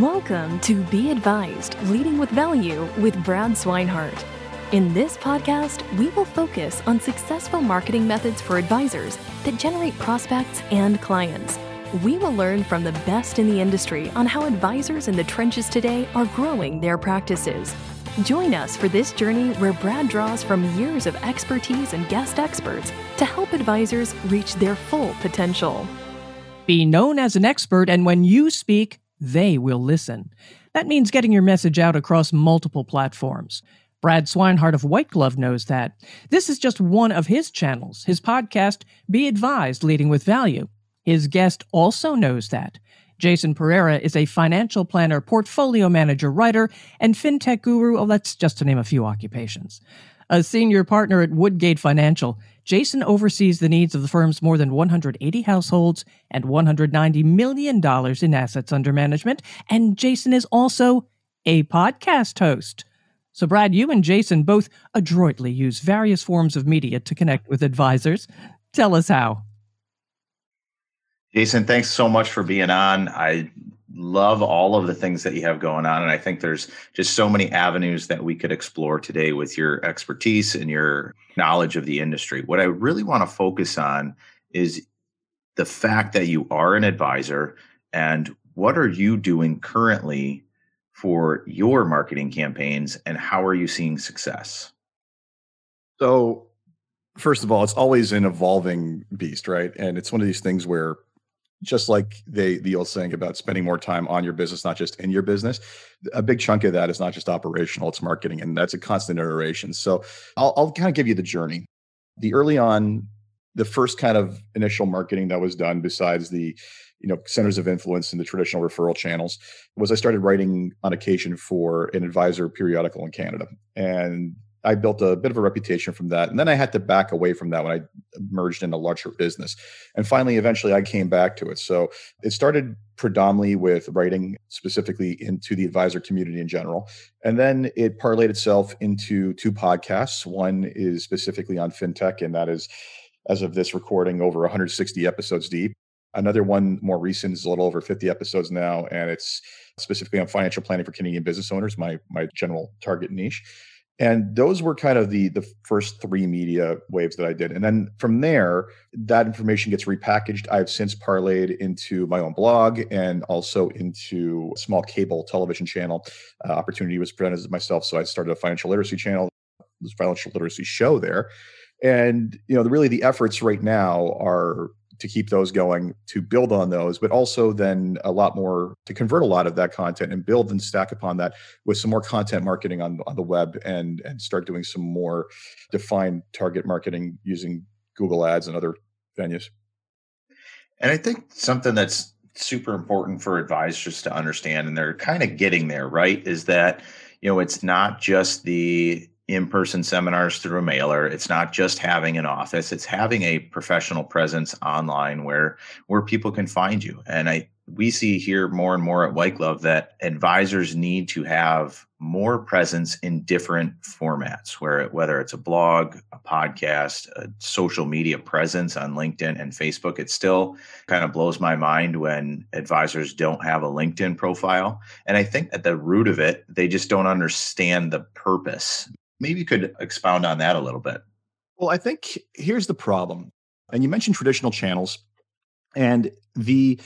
Welcome to Be Advised Leading with Value with Brad Swinehart. In this podcast, we will focus on successful marketing methods for advisors that generate prospects and clients. We will learn from the best in the industry on how advisors in the trenches today are growing their practices. Join us for this journey where Brad draws from years of expertise and guest experts to help advisors reach their full potential. Be known as an expert, and when you speak, they will listen. That means getting your message out across multiple platforms. Brad Swinehart of White Glove knows that. This is just one of his channels, his podcast, Be Advised Leading with Value. His guest also knows that. Jason Pereira is a financial planner, portfolio manager, writer, and fintech guru. Oh, that's just to name a few occupations. A senior partner at Woodgate Financial, Jason oversees the needs of the firm's more than 180 households and $190 million in assets under management. And Jason is also a podcast host. So, Brad, you and Jason both adroitly use various forms of media to connect with advisors. Tell us how. Jason, thanks so much for being on. I love all of the things that you have going on. And I think there's just so many avenues that we could explore today with your expertise and your knowledge of the industry. What I really want to focus on is the fact that you are an advisor and what are you doing currently for your marketing campaigns and how are you seeing success? So, first of all, it's always an evolving beast, right? And it's one of these things where just like they the old saying about spending more time on your business not just in your business a big chunk of that is not just operational it's marketing and that's a constant iteration. So i'll, I'll kind of give you the journey. The early on the first kind of initial marketing that was done besides the you know centers of influence and the traditional referral channels was i started writing on occasion for an advisor periodical in canada. And I built a bit of a reputation from that. And then I had to back away from that when I merged in a larger business. And finally, eventually, I came back to it. So it started predominantly with writing specifically into the advisor community in general. And then it parlayed itself into two podcasts. One is specifically on fintech, and that is, as of this recording, over 160 episodes deep. Another one more recent is a little over 50 episodes now, and it's specifically on financial planning for Canadian business owners, my my general target niche and those were kind of the the first three media waves that i did. And then from there that information gets repackaged. I've since parlayed into my own blog and also into a small cable television channel. Uh, opportunity was presented to myself so i started a financial literacy channel this financial literacy show there. And you know the, really the efforts right now are to keep those going, to build on those, but also then a lot more to convert a lot of that content and build and stack upon that with some more content marketing on, on the web and and start doing some more defined target marketing using Google Ads and other venues. And I think something that's super important for advisors to understand, and they're kind of getting there, right? Is that you know it's not just the in-person seminars through a mailer. It's not just having an office it's having a professional presence online where where people can find you. And i we see here more and more at white glove that advisors need to have more presence in different formats where whether it's a blog a podcast a social media presence on linkedin and facebook. It still kind of blows my mind when advisors don't have a linkedin profile. And i think at the root of it they just don't understand the purpose Maybe you could expound on that a little bit. Well, I think here's the problem. And you mentioned traditional channels and the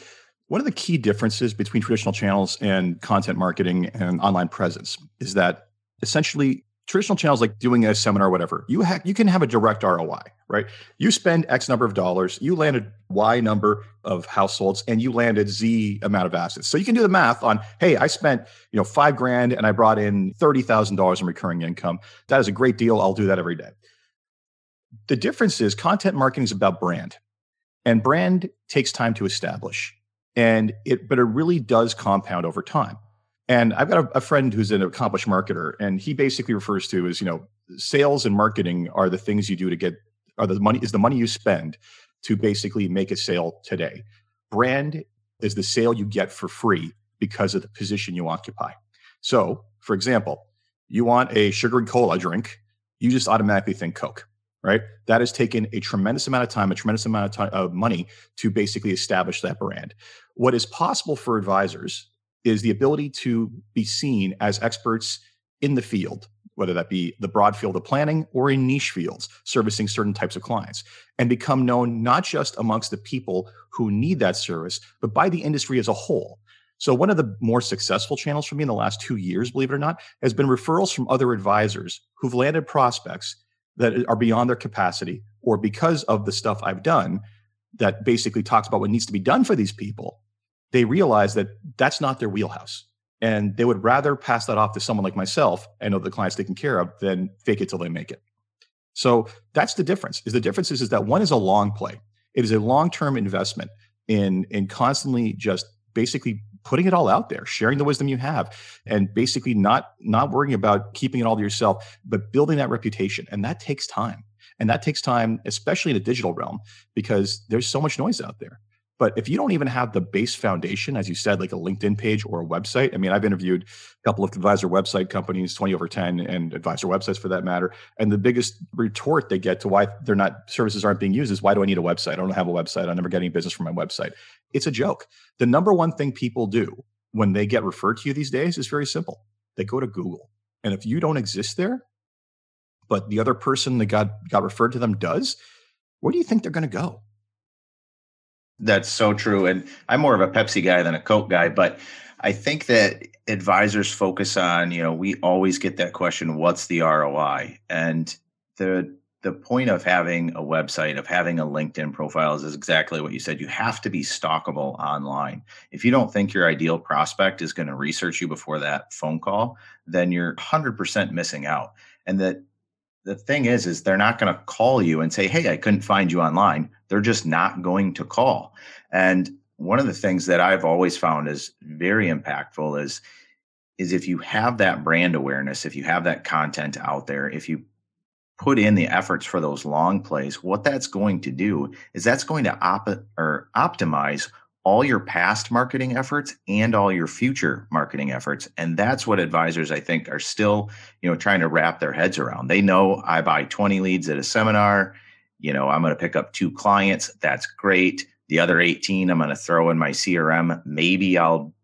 one of the key differences between traditional channels and content marketing and online presence is that essentially traditional channels like doing a seminar or whatever you ha- you can have a direct roi right? You spend x number of dollars you landed y number of households and you landed z amount of assets. So you can do the math on hey i spent you know five grand and i brought in $30000 in recurring income. That is a great deal. I'll do that every day. The difference is content marketing is about brand and brand takes time to establish and it but it really does compound over time and I've got a, a, friend who's an accomplished marketer, and he basically refers to as you know, sales and marketing are the things you do to get, are the money is the money you spend to basically make a sale today. Brand is the sale you get for free because of the position you occupy. So, for example, you want a sugared cola drink, you just automatically think Coke, right? That has taken a tremendous amount of time, a tremendous amount of time of money to basically establish that brand. What is possible for advisors is the ability to be seen as experts in the field, whether that be the broad field of planning or in niche fields, servicing certain types of clients, and become known not just amongst the people who need that service, but by the industry as a whole. So, one of the more successful channels for me in the last two years, believe it or not, has been referrals from other advisors who've landed prospects that are beyond their capacity, or because of the stuff I've done that basically talks about what needs to be done for these people, they realize that that's not their wheelhouse. And they would rather pass that off to someone like myself and know the client's taken care of than fake it till they make it. So that's the difference. Is the difference is, is that one is a long play. It is a long-term investment in in constantly just basically putting it all out there sharing the wisdom you have and basically not not worrying about keeping it all to yourself but building that reputation and that takes time and that takes time especially in a digital realm because there's so much noise out there but if you don't even have the base foundation, as you said, like a LinkedIn page or a website, I mean, I've interviewed a couple of advisor website companies, 20 over 10, and advisor websites for that matter. And the biggest retort they get to why they're not services aren't being used is why do I need a website? I don't have a website. I never get any business from my website. It's a joke. The number one thing people do when they get referred to you these days is very simple. They go to Google. And if you don't exist there, but the other person that got got referred to them does, where do you think they're going to go? That's so true. And I'm more of a Pepsi guy than a Coke guy, but I think that advisors focus on, you know, we always get that question, what's the ROI? And the the point of having a website, of having a LinkedIn profile is exactly what you said. You have to be stalkable online. If you don't think your ideal prospect is going to research you before that phone call, then you're 100% missing out. And that the thing is is they're not going to call you and say hey i couldn't find you online. They're just not going to call. And one of the things that i've always found is very impactful is is if you have that brand awareness if you have that content out there if you put in the efforts for those long plays what that's going to do is that's going to op- or optimize all your past marketing efforts and all your future marketing efforts and that's what advisors i think are still you know trying to wrap their heads around. They know i buy 20 leads at a seminar you know i'm going to pick up two clients that's great. The other 18 i'm going to throw in my crm maybe i'll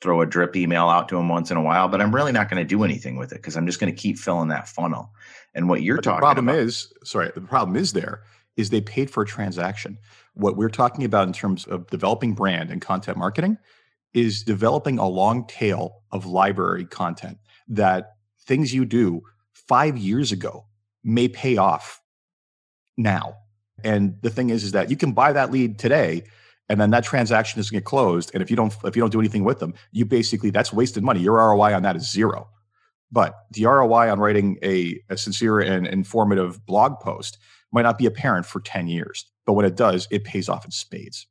throw a drip email out to them once in a while but i'm really not going to do anything with it because i'm just going to keep filling that funnel. And what you're but talking the problem about, is sorry the problem is there is they paid for a transaction what we're talking about in terms of developing brand and content marketing is developing a long tail of library content that things you do five years ago may pay off now. And the thing is, is that you can buy that lead today and then that transaction is going to get closed. And if you don't, if you don't do anything with them, you basically, that's wasted money. Your ROI on that is zero. But the ROI on writing a, a sincere and informative blog post might not be apparent for 10 years. But when it does, it pays off in spades.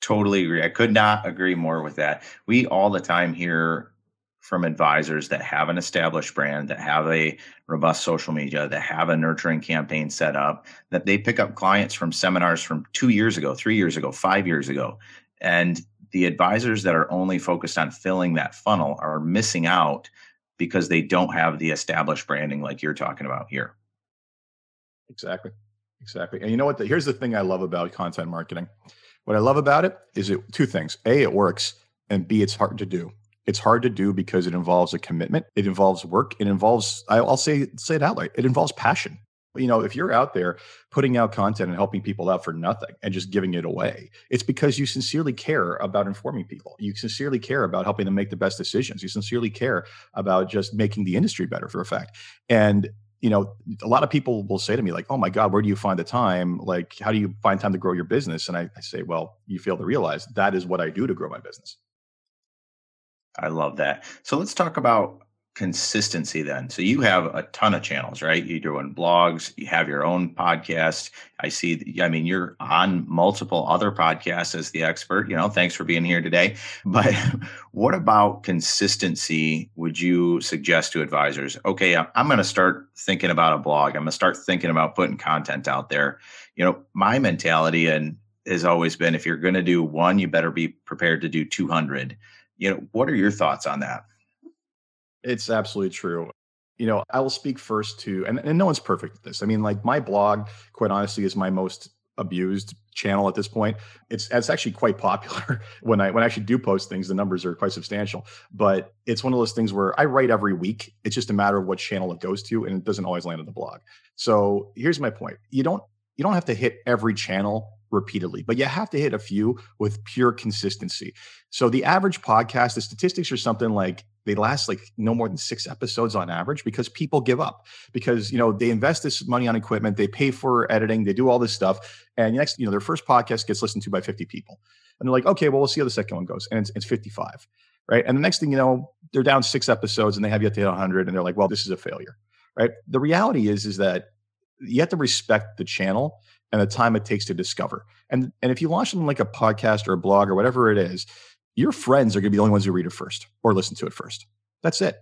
Totally agree. I could not agree more with that. We all the time hear from advisors that have an established brand, that have a robust social media, that have a nurturing campaign set up, that they pick up clients from seminars from two years ago, three years ago, five years ago. And the advisors that are only focused on filling that funnel are missing out because they don't have the established branding like you're talking about here. Exactly. Exactly. And you know what? The, here's the thing I love about content marketing. What I love about it is it two things. A, it works, and B, it's hard to do. It's hard to do because it involves a commitment. It involves work. It involves, I'll say, say it outright. It involves passion. You know, if you're out there putting out content and helping people out for nothing and just giving it away, it's because you sincerely care about informing people. You sincerely care about helping them make the best decisions. You sincerely care about just making the industry better for a fact. And you know, a lot of people will say to me, like, oh my God, where do you find the time? Like, how do you find time to grow your business? And I, I, say, well, you fail to realize that is what I do to grow my business. I love that. So let's talk about consistency then. So you have a ton of channels, right? You're doing blogs, you have your own podcast. I see, I mean, you're on multiple other podcasts as the expert. You know, thanks for being here today. But what about consistency would you suggest to advisors? Okay, I'm going to start thinking about a blog. I'm going to start thinking about putting content out there. You know, my mentality and has always been if you're going to do one, you better be prepared to do 200. You know, what are your thoughts on that? It's absolutely true. You know, I will speak first to, and, and no one's perfect at this. I mean, like my blog, quite honestly, is my most abused channel at this point. It's it's actually quite popular. when I when I actually do post things, the numbers are quite substantial. But it's one of those things where I write every week. It's just a matter of what channel it goes to, and it doesn't always land on the blog. So here's my point: you don't you don't have to hit every channel repeatedly, but you have to hit a few with pure consistency. So the average podcast, the statistics are something like they last like no more than six episodes on average because people give up because you know they invest this money on equipment they pay for editing they do all this stuff and next you know their first podcast gets listened to by 50 people. And they're like okay well we'll see how the second one goes and it's, it's 55 right? And the next thing you know they're down six episodes and they have yet to hit 100 and they're like well this is a failure right? The reality is is that you have to respect the channel and the time it takes to discover and and if you launch something like a podcast or a blog or whatever it is your friends are going to be the only ones who read it first or listen to it first. That's it.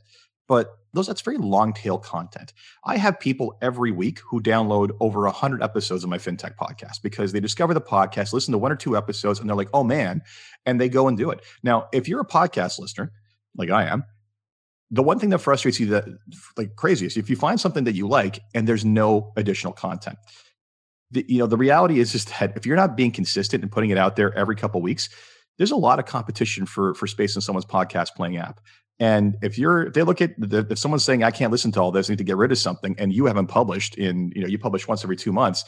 But those that's very long tail content. I have people every week who download over 100 episodes of my fintech podcast because they discover the podcast, listen to one or two episodes and they're like, "Oh man," and they go and do it. Now, if you're a podcast listener, like I am, the one thing that frustrates you that like crazy is if you find something that you like and there's no additional content. The, you know, the reality is just that if you're not being consistent and putting it out there every couple weeks, there's a lot of competition for for space in someone's podcast playing app. And if you're, if they look at the, if someone's saying I can't listen to all this, I need to get rid of something, and you haven't published in, you know, you publish once every two months,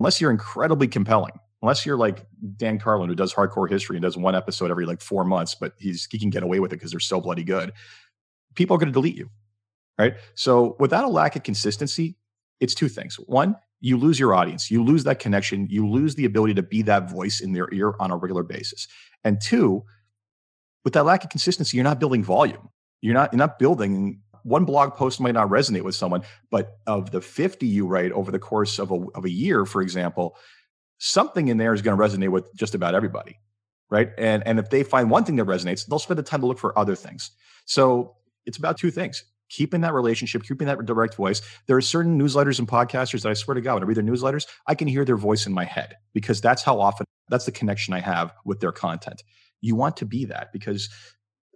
unless you're incredibly compelling, unless you're like Dan Carlin who does hardcore history and does one episode every like four months, but he's he can get away with it because they're so bloody good. People are going to delete you, right? So without a lack of consistency, it's two things. One, you lose your audience, you lose that connection, you lose the ability to be that voice in their ear on a regular basis. And two, with that lack of consistency, you're not building volume. You're not you're not building one blog post might not resonate with someone, but of the 50 you write over the course of a, of a year, for example, something in there is going to resonate with just about everybody. Right. And, and if they find one thing that resonates, they'll spend the time to look for other things. So it's about two things keeping that relationship, keeping that direct voice. There are certain newsletters and podcasters that I swear to God, when I read their newsletters, I can hear their voice in my head because that's how often, that's the connection I have with their content. You want to be that because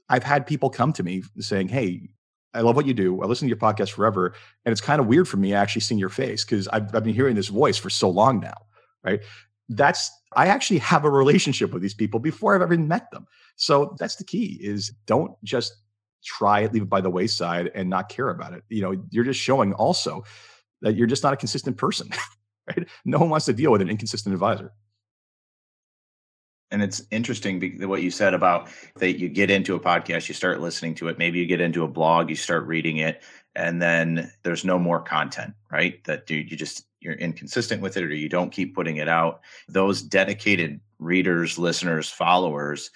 I've had people come to me saying, Hey, I love what you do. I listen to your podcast forever. And it's kind of weird for me actually seeing your face because I've, I've been hearing this voice for so long now. Right. That's, I actually have a relationship with these people before I've ever met them. So that's the key is don't just try it, leave it by the wayside, and not care about it. You know, you're just showing also that you're just not a consistent person. Right? No one wants to deal with an inconsistent advisor. And it's interesting what you said about that you get into a podcast, you start listening to it, maybe you get into a blog, you start reading it, and then there's no more content, right? That you just you're inconsistent with it or you don't keep putting it out. Those dedicated readers, listeners, followers,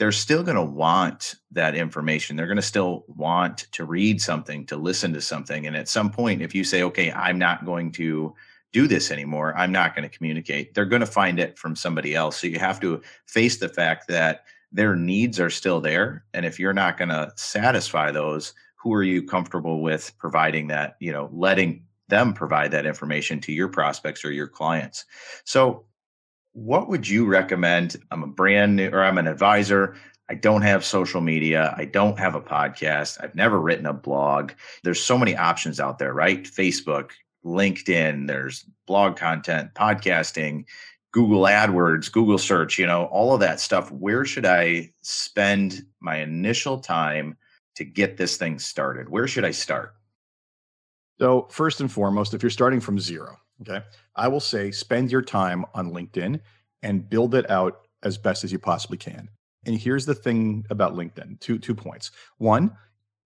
they're still going to want that information. They're going to still want to read something, to listen to something. And at some point, if you say, okay, I'm not going to do this anymore, I'm not going to communicate, they're going to find it from somebody else. So you have to face the fact that their needs are still there. And if you're not going to satisfy those, who are you comfortable with providing that, you know, letting them provide that information to your prospects or your clients? So what would you recommend? I'm a brand new, or I'm an advisor. I don't have social media. I don't have a podcast. I've never written a blog. There's so many options out there, right? Facebook, LinkedIn, there's blog content, podcasting, Google AdWords, Google search, you know, all of that stuff. Where should I spend my initial time to get this thing started? Where should I start? So, first and foremost, if you're starting from zero, okay, I will say spend your time on LinkedIn and build it out as best as you possibly can. And here's the thing about LinkedIn two, two points. One,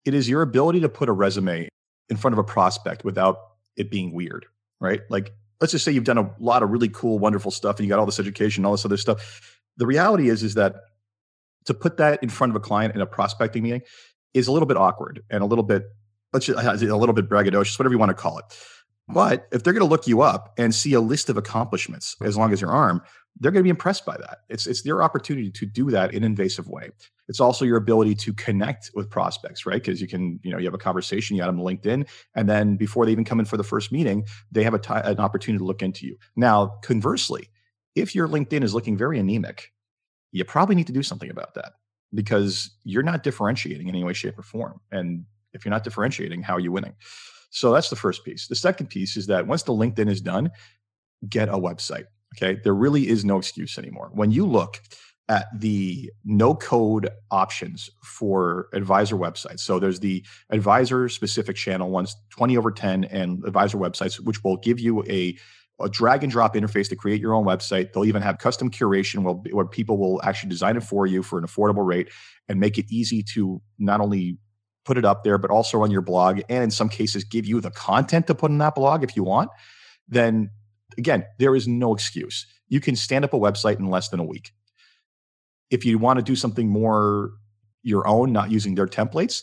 it is your ability to put a resume in front of a prospect without it being weird, right? Like, let's just say you've done a lot of really cool, wonderful stuff and you got all this education, all this other stuff. The reality is, is that to put that in front of a client in a prospecting meeting is a little bit awkward and a little bit let's just uh, a little bit braggadocious, whatever you want to call it. But if they're going to look you up and see a list of accomplishments as long as your arm, they're going to be impressed by that. It's it's their opportunity to do that in an invasive way. It's also your ability to connect with prospects, right? Because you can, you know, you have a conversation, you add them on LinkedIn, and then before they even come in for the first meeting, they have a t- an opportunity to look into you. Now, conversely, if your LinkedIn is looking very anemic, you probably need to do something about that because you're not differentiating in any way, shape, or form. And if you're not differentiating, how are you winning? So that's the first piece. The second piece is that once the LinkedIn is done, get a website. Okay. There really is no excuse anymore. When you look at the no code options for advisor websites. So there's the advisor specific channel ones, 20 over 10 and advisor websites, which will give you a, a drag and drop interface to create your own website. They'll even have custom curation where, where people will actually design it for you for an affordable rate and make it easy to not only put it up there, but also on your blog. And in some cases, give you the content to put in that blog if you want. Then again, there is no excuse. You can stand up a website in less than a week if you want to do something more your own, not using their templates,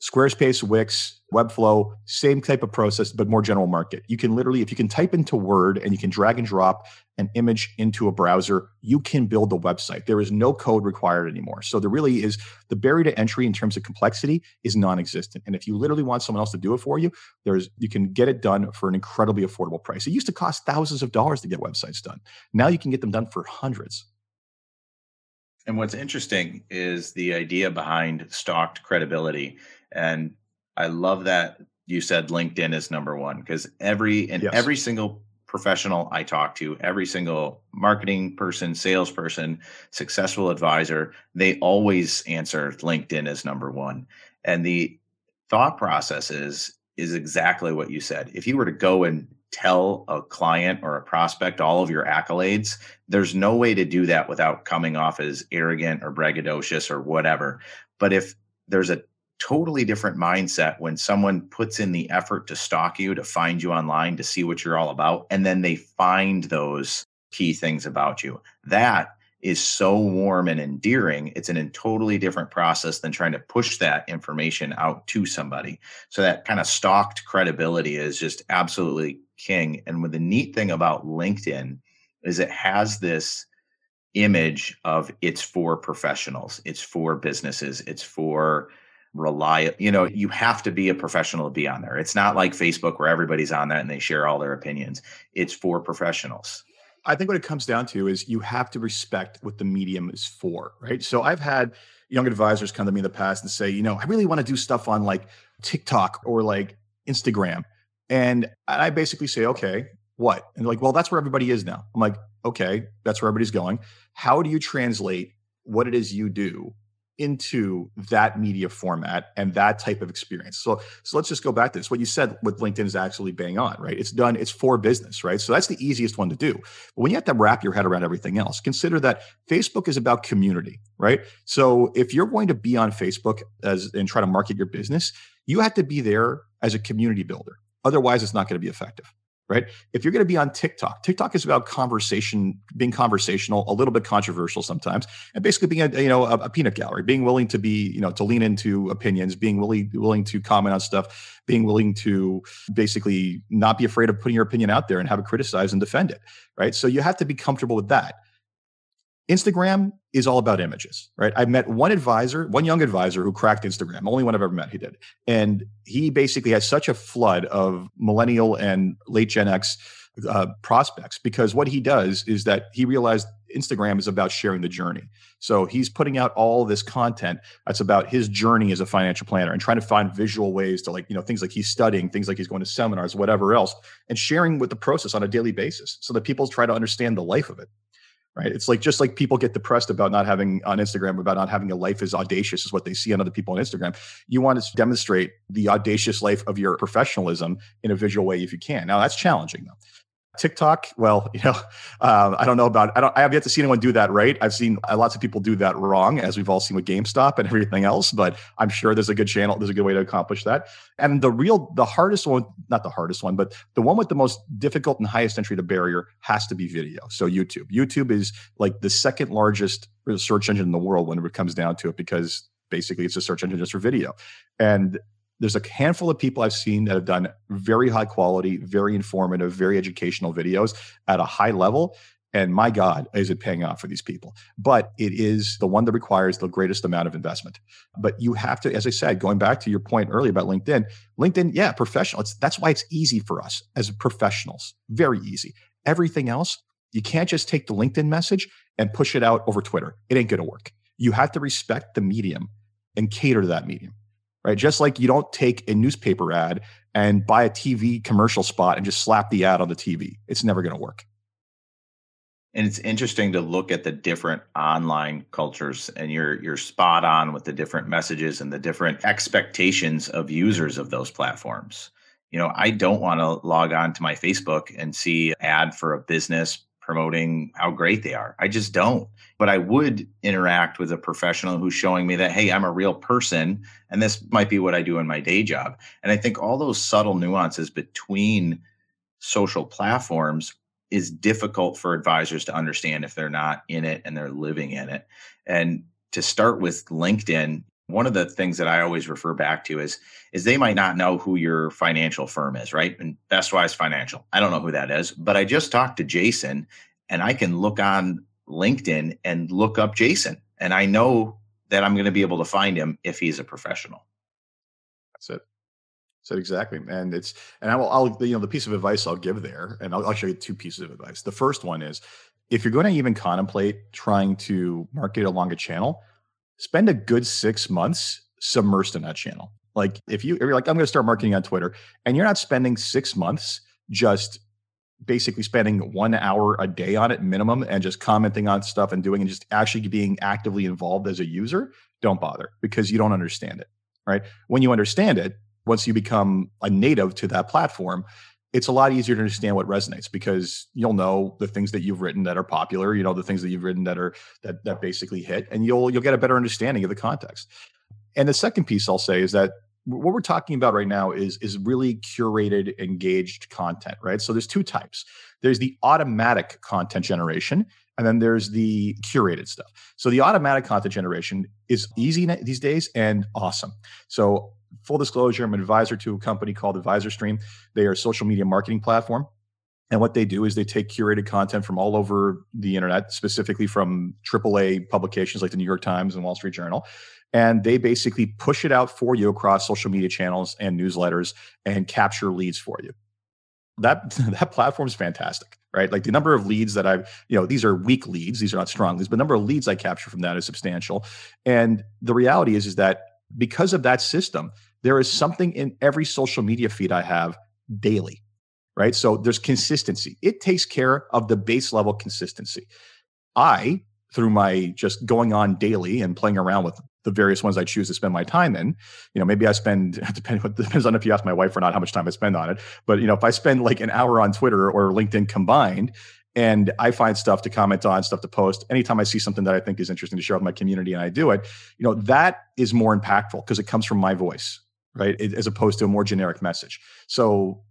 Squarespace, Wix, Webflow, same type of process, but more general market. You can literally, if you can type into Word and you can drag and drop an image into a browser, you can build a website. There is no code required anymore. So there really is the barrier to entry in terms of complexity is non-existent. And if you literally want someone else to do it for you, there's you can get it done for an incredibly affordable price. It used to cost thousands of dollars to get websites done. Now you can get them done for hundreds. And what's interesting is the idea behind stalked credibility. And I love that you said LinkedIn is number one because every and yes. every single professional I talk to, every single marketing person, salesperson, successful advisor, they always answer LinkedIn as number one. And the thought process is is exactly what you said. If you were to go and tell a client or a prospect all of your accolades, there's no way to do that without coming off as arrogant or braggadocious or whatever. But if there's a totally different mindset when someone puts in the effort to stalk you, to find you online, to see what you're all about, and then they find those key things about you. That is so warm and endearing. It's an, a totally different process than trying to push that information out to somebody. So that kind of stalked credibility is just absolutely king. And with the neat thing about LinkedIn is it has this image of it's for professionals, it's for businesses, it's for rely you know mm-hmm. you have to be a professional to be on there it's not like facebook where everybody's on that and they share all their opinions it's for professionals I think what it comes down to is you have to respect what the medium is for, right? So I've had young advisors come to me in the past and say, you know, I really want to do stuff on like TikTok or like Instagram. And I basically say, okay, what? And like, well, that's where everybody is now. I'm like, okay, that's where everybody's going. How do you translate what it is you do into that media format and that type of experience. So, so let's just go back to this. What you said with LinkedIn is actually bang on, right? It's done, it's for business, right? So that's the easiest one to do. But when you have to wrap your head around everything else, consider that Facebook is about community, right? So if you're going to be on Facebook as and try to market your business, you have to be there as a community builder. Otherwise, it's not going to be effective right? If you're going to be on TikTok, TikTok is about conversation, being conversational, a little bit controversial sometimes, and basically being a you know a, a, peanut gallery, being willing to be you know to lean into opinions, being willing willing to comment on stuff, being willing to basically not be afraid of putting your opinion out there and have it criticized and defend it, right? So you have to be comfortable with that. Instagram is all about images, right? I've met one advisor, one young advisor who cracked Instagram, only one I've ever met. He did. And he basically has such a flood of millennial and late Gen X uh, prospects because what he does is that he realized Instagram is about sharing the journey. So he's putting out all this content that's about his journey as a financial planner and trying to find visual ways to like, you know, things like he's studying, things like he's going to seminars, whatever else, and sharing with the process on a daily basis so that people try to understand the life of it right? It's like just like people get depressed about not having on Instagram about not having a life as audacious as what they see on other people on Instagram. You want to demonstrate the audacious life of your professionalism in a visual way if you can. Now that's challenging though. TikTok, well, you know, uh, I don't know about. I don't. I have yet to see anyone do that right. I've seen uh, lots of people do that wrong, as we've all seen with GameStop and everything else. But I'm sure there's a good channel. There's a good way to accomplish that. And the real, the hardest one, not the hardest one, but the one with the most difficult and highest entry to barrier has to be video. So YouTube. YouTube is like the second largest search engine in the world when it comes down to it, because basically it's a search engine just for video. And there's a handful of people I've seen that have done very high quality, very informative, very educational videos at a high level. And my God, is it paying off for these people? But it is the one that requires the greatest amount of investment. But you have to, as I said, going back to your point earlier about LinkedIn, LinkedIn, yeah, professional. It's, that's why it's easy for us as professionals. Very easy. Everything else, you can't just take the LinkedIn message and push it out over Twitter. It ain't going to work. You have to respect the medium and cater to that medium right? Just like you don't take a newspaper ad and buy a TV commercial spot and just slap the ad on the TV. It's never going to work. And it's interesting to look at the different online cultures and you're you're spot on with the different messages and the different expectations of users of those platforms. You know, I don't want to log on to my Facebook and see ad for a business promoting how great they are. I just don't. But I would interact with a professional who's showing me that, hey, I'm a real person and this might be what I do in my day job. And I think all those subtle nuances between social platforms is difficult for advisors to understand if they're not in it and they're living in it. And to start with LinkedIn, one of the things that I always refer back to is is they might not know who your financial firm is, right? And Bestwise Financial. I don't know who that is, but I just talked to Jason and I can look on LinkedIn and look up Jason and I know that I'm going to be able to find him if he's a professional. That's it. Said exactly, and it's and I will, I'll you know the piece of advice I'll give there, and I'll, I'll show you two pieces of advice. The first one is if you're going to even contemplate trying to market along a channel, spend a good six months submersed in that channel. Like if you if you're like, I'm going to start marketing on Twitter, and you're not spending six months just basically spending one hour a day on it minimum and just commenting on stuff and doing and just actually being actively involved as a user, don't bother because you don't understand it. Right. When you understand it, once you become a native to that platform, it's a lot easier to understand what resonates because you'll know the things that you've written that are popular, you know, the things that you've written that are that that basically hit, and you'll you'll get a better understanding of the context. And the second piece I'll say is that what we're talking about right now is is really curated engaged content right? So there's two types. There's the automatic content generation and then there's the curated stuff. So the automatic content generation is easy these days and awesome. So full disclosure, I'm an advisor to a company called Advisor Stream. They are a social media marketing platform. And what they do is they take curated content from all over the internet, specifically from AAA publications like the New York Times and Wall Street Journal. And they basically push it out for you across social media channels and newsletters and capture leads for you. That that platform is fantastic, right? Like the number of leads that I've, you know, these are weak leads, these are not strong leads, but the number of leads I capture from that is substantial. And the reality is, is that because of that system, there is something in every social media feed I have daily, right? So there's consistency. It takes care of the base level consistency. I, through my just going on daily and playing around with the various ones I choose to spend my time in, you know, maybe I spend depends depends on if you ask my wife or not how much time I spend on it. But you know, if I spend like an hour on Twitter or LinkedIn combined, and I find stuff to comment on, stuff to post. Anytime I see something that I think is interesting to share with my community and I do it, you know, that is more impactful because it comes from my voice, right? It, as opposed to a more generic message. So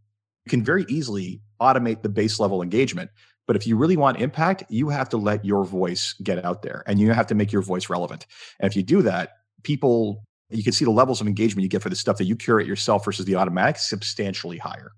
you can very easily automate the base level engagement. But if you really want impact, you have to let your voice get out there and you have to make your voice relevant. And if you do that, people, you can see the levels of engagement you get for the stuff that you curate yourself versus the automatic substantially higher.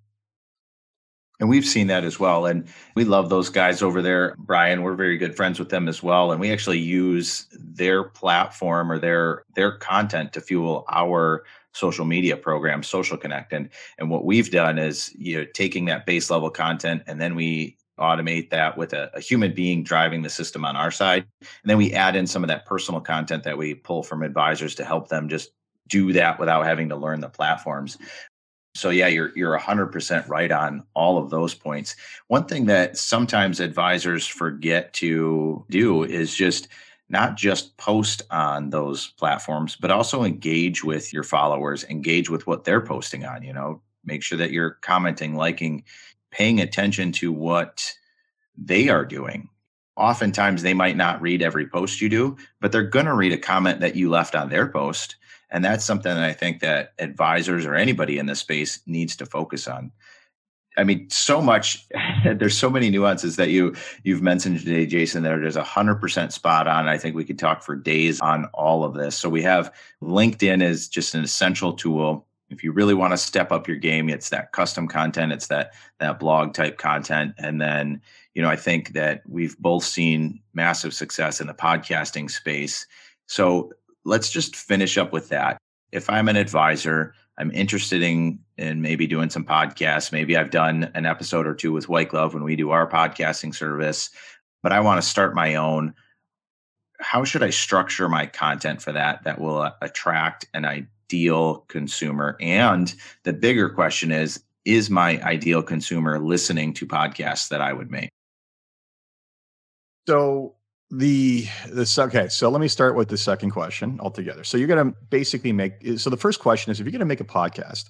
And we've seen that as well. And we love those guys over there, Brian. We're very good friends with them as well. And we actually use their platform or their their content to fuel our social media program, Social Connect. And and what we've done is you know taking that base level content and then we automate that with a, a, human being driving the system on our side. And then we add in some of that personal content that we pull from advisors to help them just do that without having to learn the platforms. So yeah, you're you're 100% right on all of those points. One thing that sometimes advisors forget to do is just not just post on those platforms, but also engage with your followers, engage with what they're posting on, you know, make sure that you're commenting, liking, paying attention to what they are doing. Oftentimes they might not read every post you do, but they're going to read a comment that you left on their post and that's something that I think that advisors or anybody in this space needs to focus on. I mean, so much. there's so many nuances that you you've mentioned today, Jason. That are just hundred percent spot on. I think we could talk for days on all of this. So we have LinkedIn is just an essential tool. If you really want to step up your game, it's that custom content, it's that that blog type content, and then you know I think that we've both seen massive success in the podcasting space. So let's just finish up with that. If I'm an advisor, I'm interested in, in maybe doing some podcasts. Maybe I've done an episode or two with White Glove when we do our podcasting service, but I want to start my own. How should I structure my content for that that will uh, attract an ideal consumer? And the bigger question is is my ideal consumer listening to podcasts that I would make? So the this okay so let me start with the second question altogether. So you're going to basically make so the first question is if you're going to make a podcast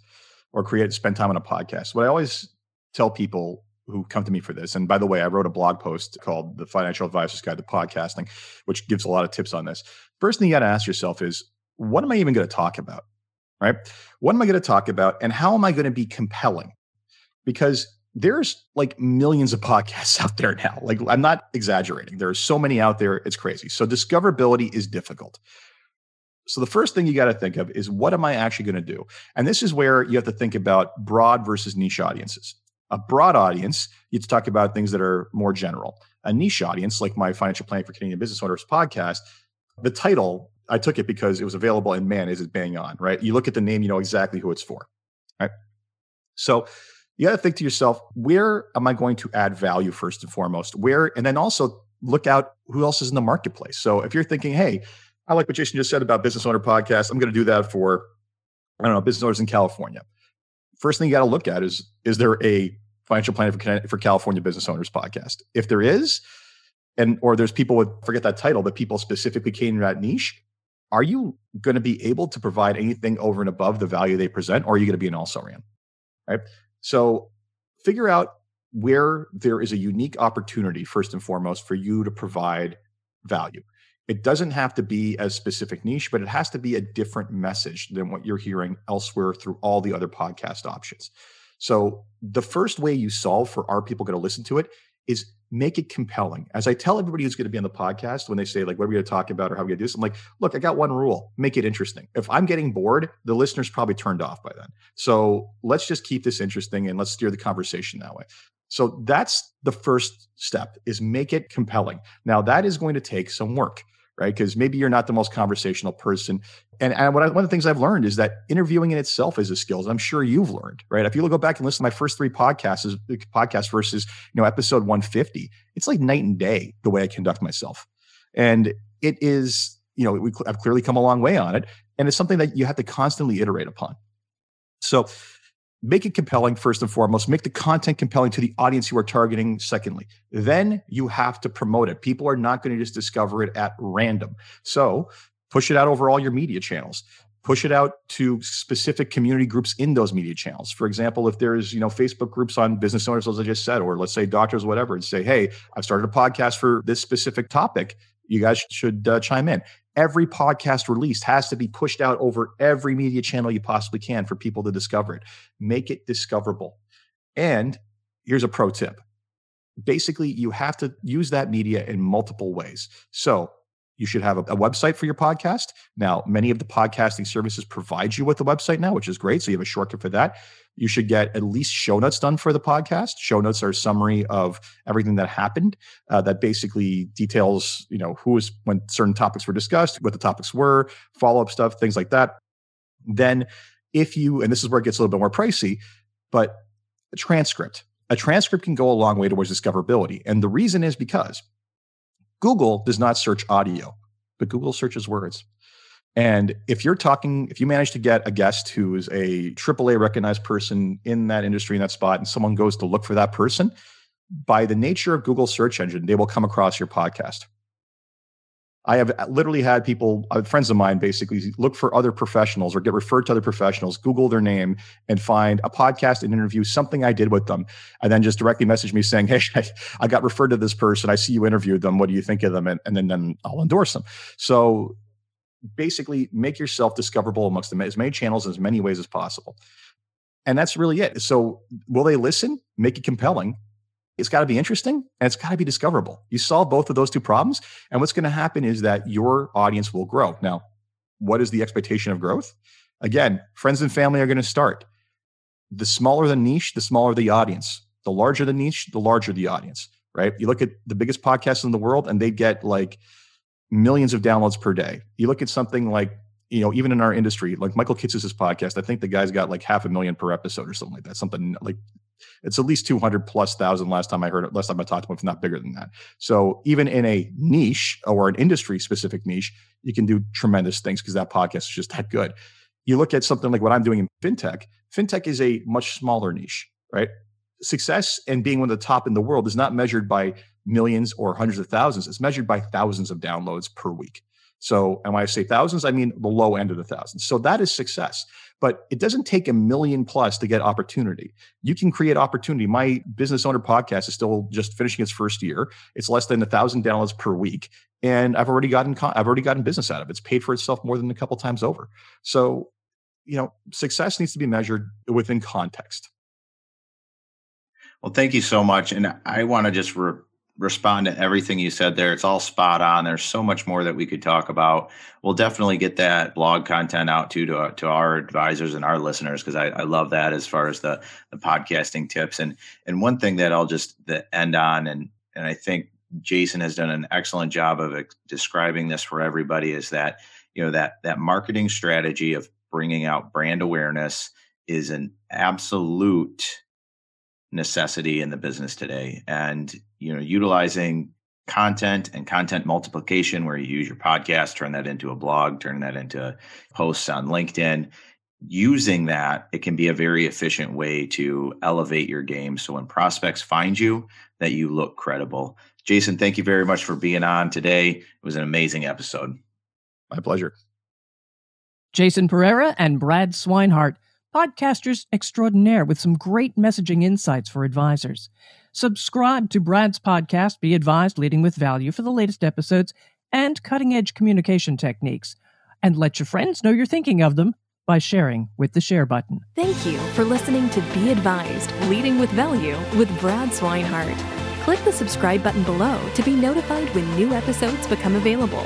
or create spend time on a podcast what i always tell people who come to me for this and by the way i wrote a blog post called the financial advisor's guide to podcasting which gives a lot of tips on this. First thing you got to ask yourself is what am i even going to talk about right? What am i going to talk about and how am i going to be compelling? Because there's like millions of podcasts out there now. Like I'm not exaggerating. There are so many out there. It's crazy. So discoverability is difficult. So the first thing you got to think of is what am I actually going to do? And this is where you have to think about broad versus niche audiences. A broad audience, you have to talk about things that are more general. A niche audience, like my financial planning for Canadian business owners podcast, the title, I took it because it was available and man, is it bang on, right? You look at the name, you know exactly who it's for. Right. So you got to think to yourself, where am I going to add value first and foremost? Where, and then also look out who else is in the marketplace. So if you're thinking, hey, I like what Jason just said about business owner podcast, I'm going to do that for, I don't know, business owners in California. First thing you got to look at is, is there a financial planning for, for California business owners podcast? If there is, and or there's people with forget that title, but people specifically catering that niche, are you going to be able to provide anything over and above the value they present, or are you going to be an also ran? Right. So figure out where there is a unique opportunity, first and foremost, for you to provide value. It doesn't have to be a specific niche, but it has to be a different message than what you're hearing elsewhere through all the other podcast options. So the first way you solve for are people going to listen to it is make it compelling. As I tell everybody who's going to be on the podcast when they say like, what are we going to talk about or how are we going to do this? I'm like, look, I got one rule, make it interesting. If I'm getting bored, the listener's probably turned off by then. So let's just keep this interesting and let's steer the conversation that way. So that's the first step is make it compelling. Now that is going to take some work right? Because maybe you're not the most conversational person. And, and what I, one of the things I've learned is that interviewing in itself is a skill. I'm sure you've learned, right? If you go back and listen to my first three podcasts, podcast versus you know episode 150, it's like night and day the way I conduct myself, and it is you know we, I've clearly come a long way on it, and it's something that you have to constantly iterate upon. So make it compelling first and foremost make the content compelling to the audience you are targeting secondly then you have to promote it people are not going to just discover it at random so push it out over all your media channels push it out to specific community groups in those media channels for example if there's you know facebook groups on business owners as i just said or let's say doctors whatever and say hey i've started a podcast for this specific topic you guys should uh, chime in every podcast released has to be pushed out over every media channel you possibly can for people to discover it. Make it discoverable. And here's a pro tip basically, you have to use that media in multiple ways. So, you should have a, a, website for your podcast. Now, many of the podcasting services provide you with a website now, which is great. So you have a shortcut for that. You should get at least show notes done for the podcast. Show notes are a summary of everything that happened. Uh, that basically details, you know, who was when certain topics were discussed, what the topics were, follow up stuff, things like that. Then, if you, and this is where it gets a little bit more pricey, but a transcript. A transcript can go a long way towards discoverability. And the reason is because Google does not search audio, but Google searches words. And if you're talking, if you manage to get a guest who is a AAA recognized person in that industry, in that spot, and someone goes to look for that person, by the nature of Google search engine, they will come across your podcast. I have literally had people, uh, friends of mine, basically look for other professionals or get referred to other professionals, Google their name and find a podcast and interview something I did with them, and then just directly message me saying, "Hey, I got referred to this person. I see you interviewed them. What do you think of them?" And, and then, then I'll endorse them. So basically, make yourself discoverable amongst as many channels as many ways as possible, and that's really it. So, will they listen? Make it compelling, it's got to be interesting and it's got to be discoverable. You solve both of those two problems. And what's going to happen is that your audience will grow. Now, what is the expectation of growth? Again, friends and family are going to start. The smaller the niche, the smaller the audience. The larger the niche, the larger the audience, right? You look at the biggest podcasts in the world and they get like millions of downloads per day. You look at something like you know, even in our industry, like Michael Kitces' podcast, I think the guy's got like half a million per episode or something like that. Something like it's at least 200 plus thousand last time I heard it, last time I talked to him, if not bigger than that. So even in a niche or an industry specific niche, you can do tremendous things because that podcast is just that good. You look at something like what I'm doing in fintech, fintech is a much smaller niche, right? Success and being one of the top in the world is not measured by millions or hundreds of thousands. It's measured by thousands of downloads per week. So, and when I say thousands, I mean the low end of the thousands. So that is success. But it doesn't take a million plus to get opportunity. You can create opportunity. My business owner podcast is still just finishing its first year. It's less than a thousand downloads per week, and I've already gotten I've already gotten business out of it. It's paid for itself more than a couple times over. So, you know, success needs to be measured within context. Well, thank you so much, and I want to just re- respond to everything you said there. It's all spot on. There's so much more that we could talk about. We'll definitely get that blog content out too to to our advisors and our listeners because I, I love that as far as the the podcasting tips. And and one thing that I'll just the end on and and I think Jason has done an excellent job of describing this for everybody is that you know that that marketing strategy of bringing out brand awareness is an absolute necessity in the business today and you know utilizing content and content multiplication where you use your podcast turn that into a blog turn that into posts on linkedin. Using that it can be a very efficient way to elevate your game. So when prospects find you that you look credible. Jason thank you very much for being on today. It was an amazing episode. My pleasure. Jason pereira and brad swinehart podcasters extraordinaire with some great messaging insights for advisors. Subscribe to Brad's podcast, Be Advised Leading with Value, for the latest episodes and cutting edge communication techniques. And let your friends know you're thinking of them by sharing with the share button. Thank you for listening to Be Advised Leading with Value with Brad Swinehart. Click the subscribe button below to be notified when new episodes become available.